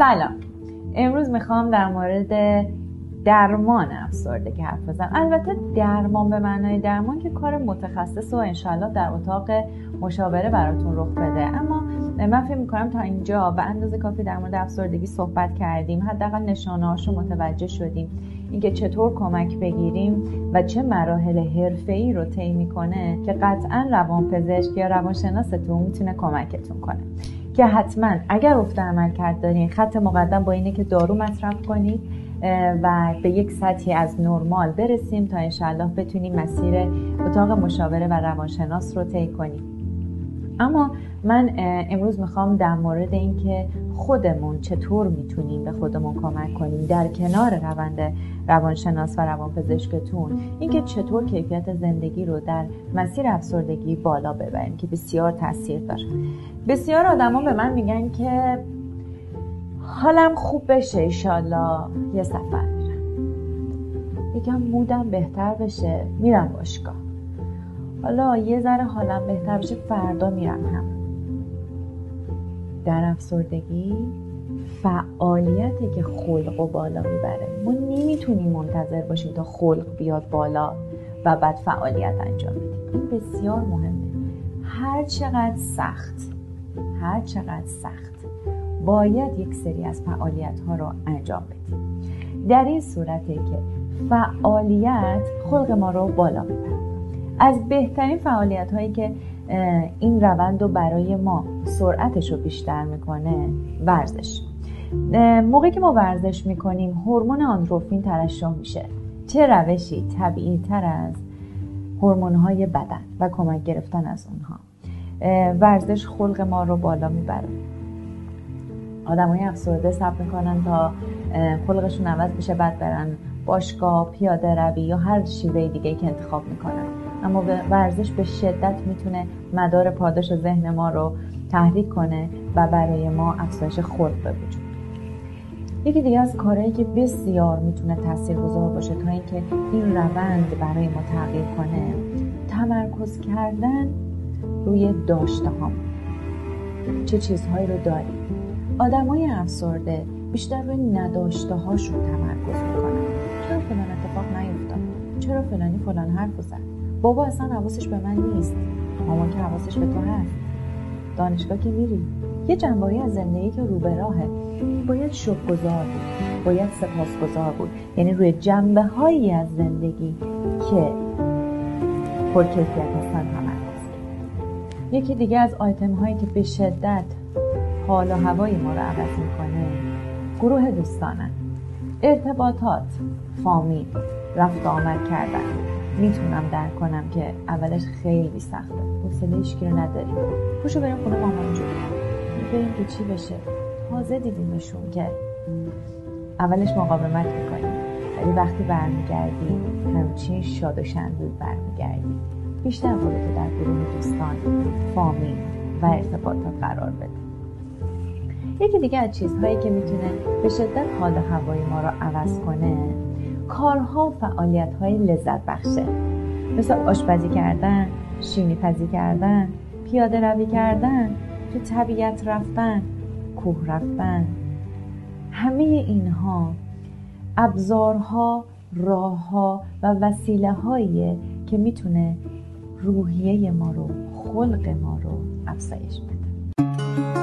سلام. امروز می‌خوام در مورد درمان افسردگی حرف بزنم. البته درمان به معنای درمان که کار متخصص و انشالله در اتاق مشاوره براتون رخ بده. اما من فکر می‌کنم تا اینجا به اندازه کافی در مورد افسردگی صحبت کردیم. حداقل نشانه رو متوجه شدیم. اینکه چطور کمک بگیریم و چه مراحل حرفه‌ای رو طی می‌کنه که قطعا روانپزشک یا روانشناستون می‌تونه کمکتون کنه. که حتما اگر افت عمل کرد دارین خط مقدم با اینه که دارو مصرف کنید و به یک سطحی از نرمال برسیم تا انشالله بتونیم مسیر اتاق مشاوره و روانشناس رو طی کنیم. اما من امروز می‌خوام در مورد اینکه خودمون چطور می‌تونیم به خودمون کمک کنیم؟ در کنار روند روانشناس و روانپزشکتون اینکه چطور کیفیت زندگی رو در مسیر افسردگی بالا ببریم که بسیار تاثیر داره. بسیار آدما به من میگن که حالم خوب بشه ایشالله. یه سفر میرم. یکم مودم بهتر بشه میرم باشگاه. حالا یه ذره حالم بهتر بشه فردا میرم هم در افسردگی فعالیتی که خلق و بالا می‌بره. ما نمی‌تونیم منتظر باشیم تا خلق بیاد بالا و بعد فعالیت انجام بدیم. این بسیار مهمه. هر چقدر سخت هر چقدر سخت باید یک سری از فعالیت ها رو انجام بدیم. در این صورته که فعالیت خلق ما رو بالا می‌بره. از بهترین فعالیت هایی که این روند رو برای ما سرعتش رو بیشتر می‌کنه ورزش. موقعی که ما ورزش می‌کنیم هورمون آندروفین ترشح میشه. چه روشی؟ طبیعی تر از هورمون های بدن و کمک گرفتن از اونها. ورزش خلق ما رو بالا می‌بره. های افسرده سب می‌کنن تا خلقشون عوض بشه بعد برن باشگاه پیاده روی یا هر شیوه دیگه که انتخاب می‌کنن. اما ورزش به شدت می‌تونه مدار پاداش ذهن ما رو تحریک کنه و برای ما افزایش خلق به وجود یکی دیگه از کارهایی که بسیار می‌تونه تاثیرگذار باشه تا اینکه این روند برای ما تغییر کنه تمرکز کردن روی داشته ها چه چیزهایی رو داریم؟ آدمای افسرده بیشتر روی نداشته هاشون تمرکز می‌کنن. چرا فلان اتفاق نیفتاد؟ چرا فلانی فلان حرف زد؟ بابا اصلا حواسش به من نیست. مامان که حواسش به تو هست. دانشگاه که میری. یه جنبایی از زندگی که رو به راهه. باید شکرگزار بود. باید سپاسگزار بود. یعنی روی جنبه هایی از زندگی که پرکیفیت هستن تمرکز یکی دیگه از آیتم هایی که به شدت حال و هوای ما رو عوض می‌کنه گروه دوستانن ارتباطات فامیل رفت آمد کردن. می‌تونم درک کنم که اولش خیلی سخته. حوصله هیچکی رو نداریم. پوشو بریم خونه مامان جون. بریم که چی بشه. تازه دیدیمشون که اولش مقاومت می‌کنیم. ولی وقتی برمیگردیم همچین شاد و شندود برمیگردیم. بیشتر خودتو در گروه دوستان فامیل و ارتباطات قرار بده یکی دیگه از چیزهایی که می‌تونه به شدت حال هوای ما رو عوض کنه کارها و فعالیت های لذت بخشه. مثل آشپزی کردن شیمی پزی کردن پیاده روی کردن تو طبیعت رفتن کوه رفتن. همه اینها ابزارها راهها و وسیله هایی که می‌تونه روحیه ما رو خلق ما رو افزایش بده.